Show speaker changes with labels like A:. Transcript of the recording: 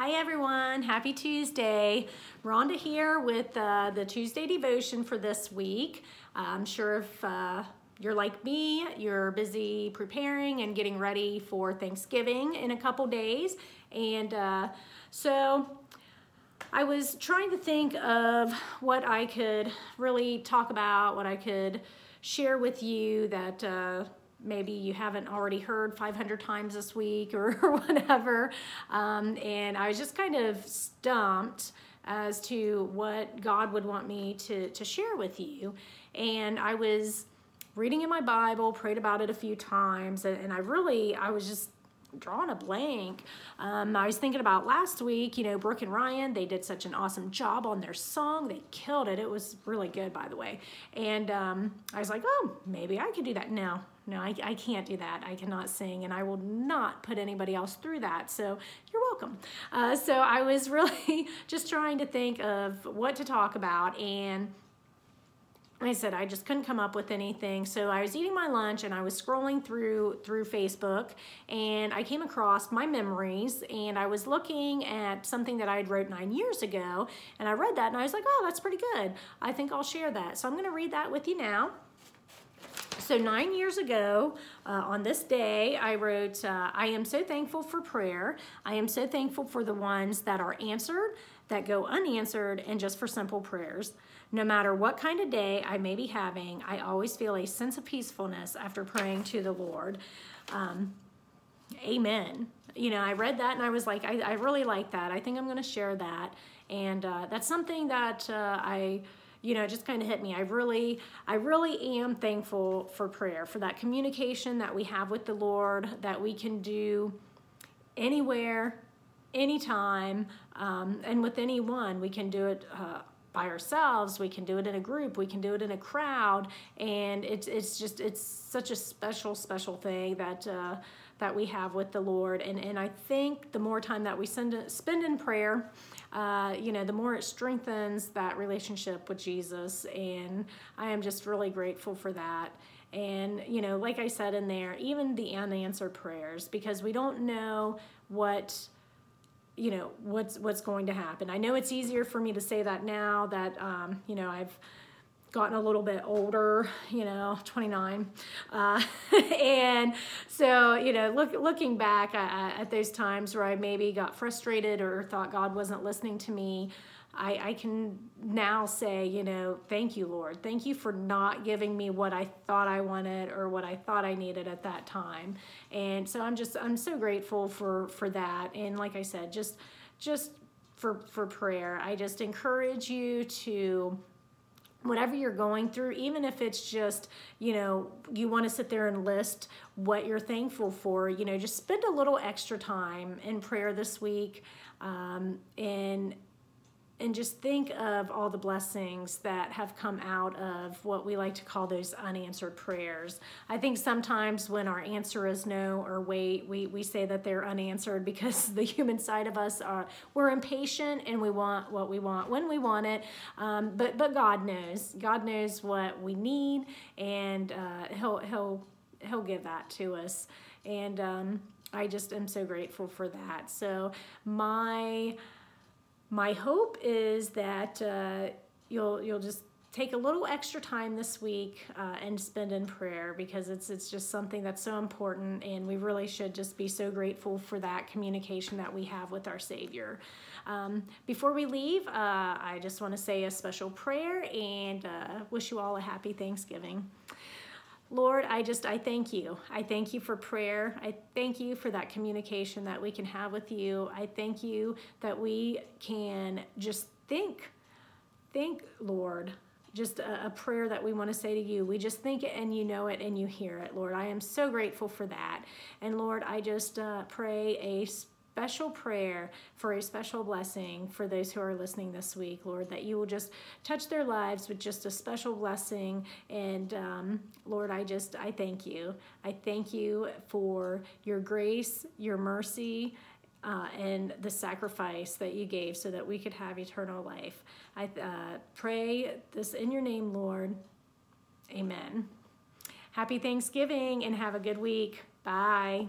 A: Hi everyone, happy Tuesday. Rhonda here with uh, the Tuesday devotion for this week. I'm sure if uh, you're like me, you're busy preparing and getting ready for Thanksgiving in a couple days. And uh, so I was trying to think of what I could really talk about, what I could share with you that uh, maybe you haven't already heard 500 times this week or, whatever. Um, and I was just kind of stumped as to what God would want me to, to share with you. And I was reading in my Bible, prayed about it a few times, and, and I really, I was just drawing a blank. Um, I was thinking about last week, you know, Brooke and Ryan, they did such an awesome job on their song. They killed it. It was really good, by the way. And um, I was like, oh, maybe I could do that. No, no, I, I can't do that. I cannot sing, and I will not put anybody else through that. So you're welcome. Uh, so I was really just trying to think of what to talk about, and I said I just couldn't come up with anything. So I was eating my lunch and I was scrolling through through Facebook and I came across my memories and I was looking at something that I had wrote nine years ago and I read that and I was like, oh, that's pretty good. I think I'll share that. So I'm going to read that with you now. So nine years ago, uh, on this day, I wrote, uh, I am so thankful for prayer. I am so thankful for the ones that are answered, that go unanswered, and just for simple prayers. No matter what kind of day I may be having, I always feel a sense of peacefulness after praying to the Lord. Um, amen. You know, I read that and I was like, I, I really like that. I think I'm going to share that. And uh, that's something that uh, I you know, it just kind of hit me. I really, I really am thankful for prayer, for that communication that we have with the Lord, that we can do anywhere, anytime, um, and with anyone. We can do it uh, by ourselves. We can do it in a group. We can do it in a crowd, and it's it's just it's such a special, special thing that. Uh, that we have with the Lord. And, and I think the more time that we send, spend in prayer, uh, you know, the more it strengthens that relationship with Jesus. And I am just really grateful for that. And, you know, like I said in there, even the unanswered prayers, because we don't know what you know what's what's going to happen i know it's easier for me to say that now that um, you know i've gotten a little bit older, you know, 29. Uh, and so, you know, look, looking back at, at, those times where I maybe got frustrated or thought God wasn't listening to me, I, I can now say, you know, thank you, Lord. Thank you for not giving me what I thought I wanted or what I thought I needed at that time. And so I'm just, I'm so grateful for, for that. And like I said, just, just for, for prayer, I just encourage you to, whatever you're going through, even if it's just, you know, you want to sit there and list what you're thankful for, you know, just spend a little extra time in prayer this week um, and and just think of all the blessings that have come out of what we like to call those unanswered prayers. I think sometimes when our answer is no or wait, we, we say that they're unanswered because the human side of us are we're impatient and we want what we want when we want it. Um, but but God knows. God knows what we need, and uh, he'll he'll he'll give that to us. And um, I just am so grateful for that. So my my hope is that uh, you'll you'll just take a little extra time this week uh, and spend in prayer because it's it's just something that's so important and we really should just be so grateful for that communication that we have with our Savior. Um, before we leave, uh, I just want to say a special prayer and uh, wish you all a happy Thanksgiving. Lord, I just, I thank you. I thank you for prayer. I thank you for that communication that we can have with you. I thank you that we can just think, think, Lord, just a, a, prayer that we want to say to you. We just think it and you know it and you hear it, Lord. I am so grateful for that. And Lord, I just uh, pray a special prayer for a special blessing for those who are listening this week, Lord, that you will just touch their lives with just a special blessing. And um, Lord, I just, I thank you. I thank you for your grace, your mercy, uh, and the sacrifice that you gave so that we could have eternal life. I uh, pray this in your name, Lord. Amen. Happy Thanksgiving and have a good week. Bye.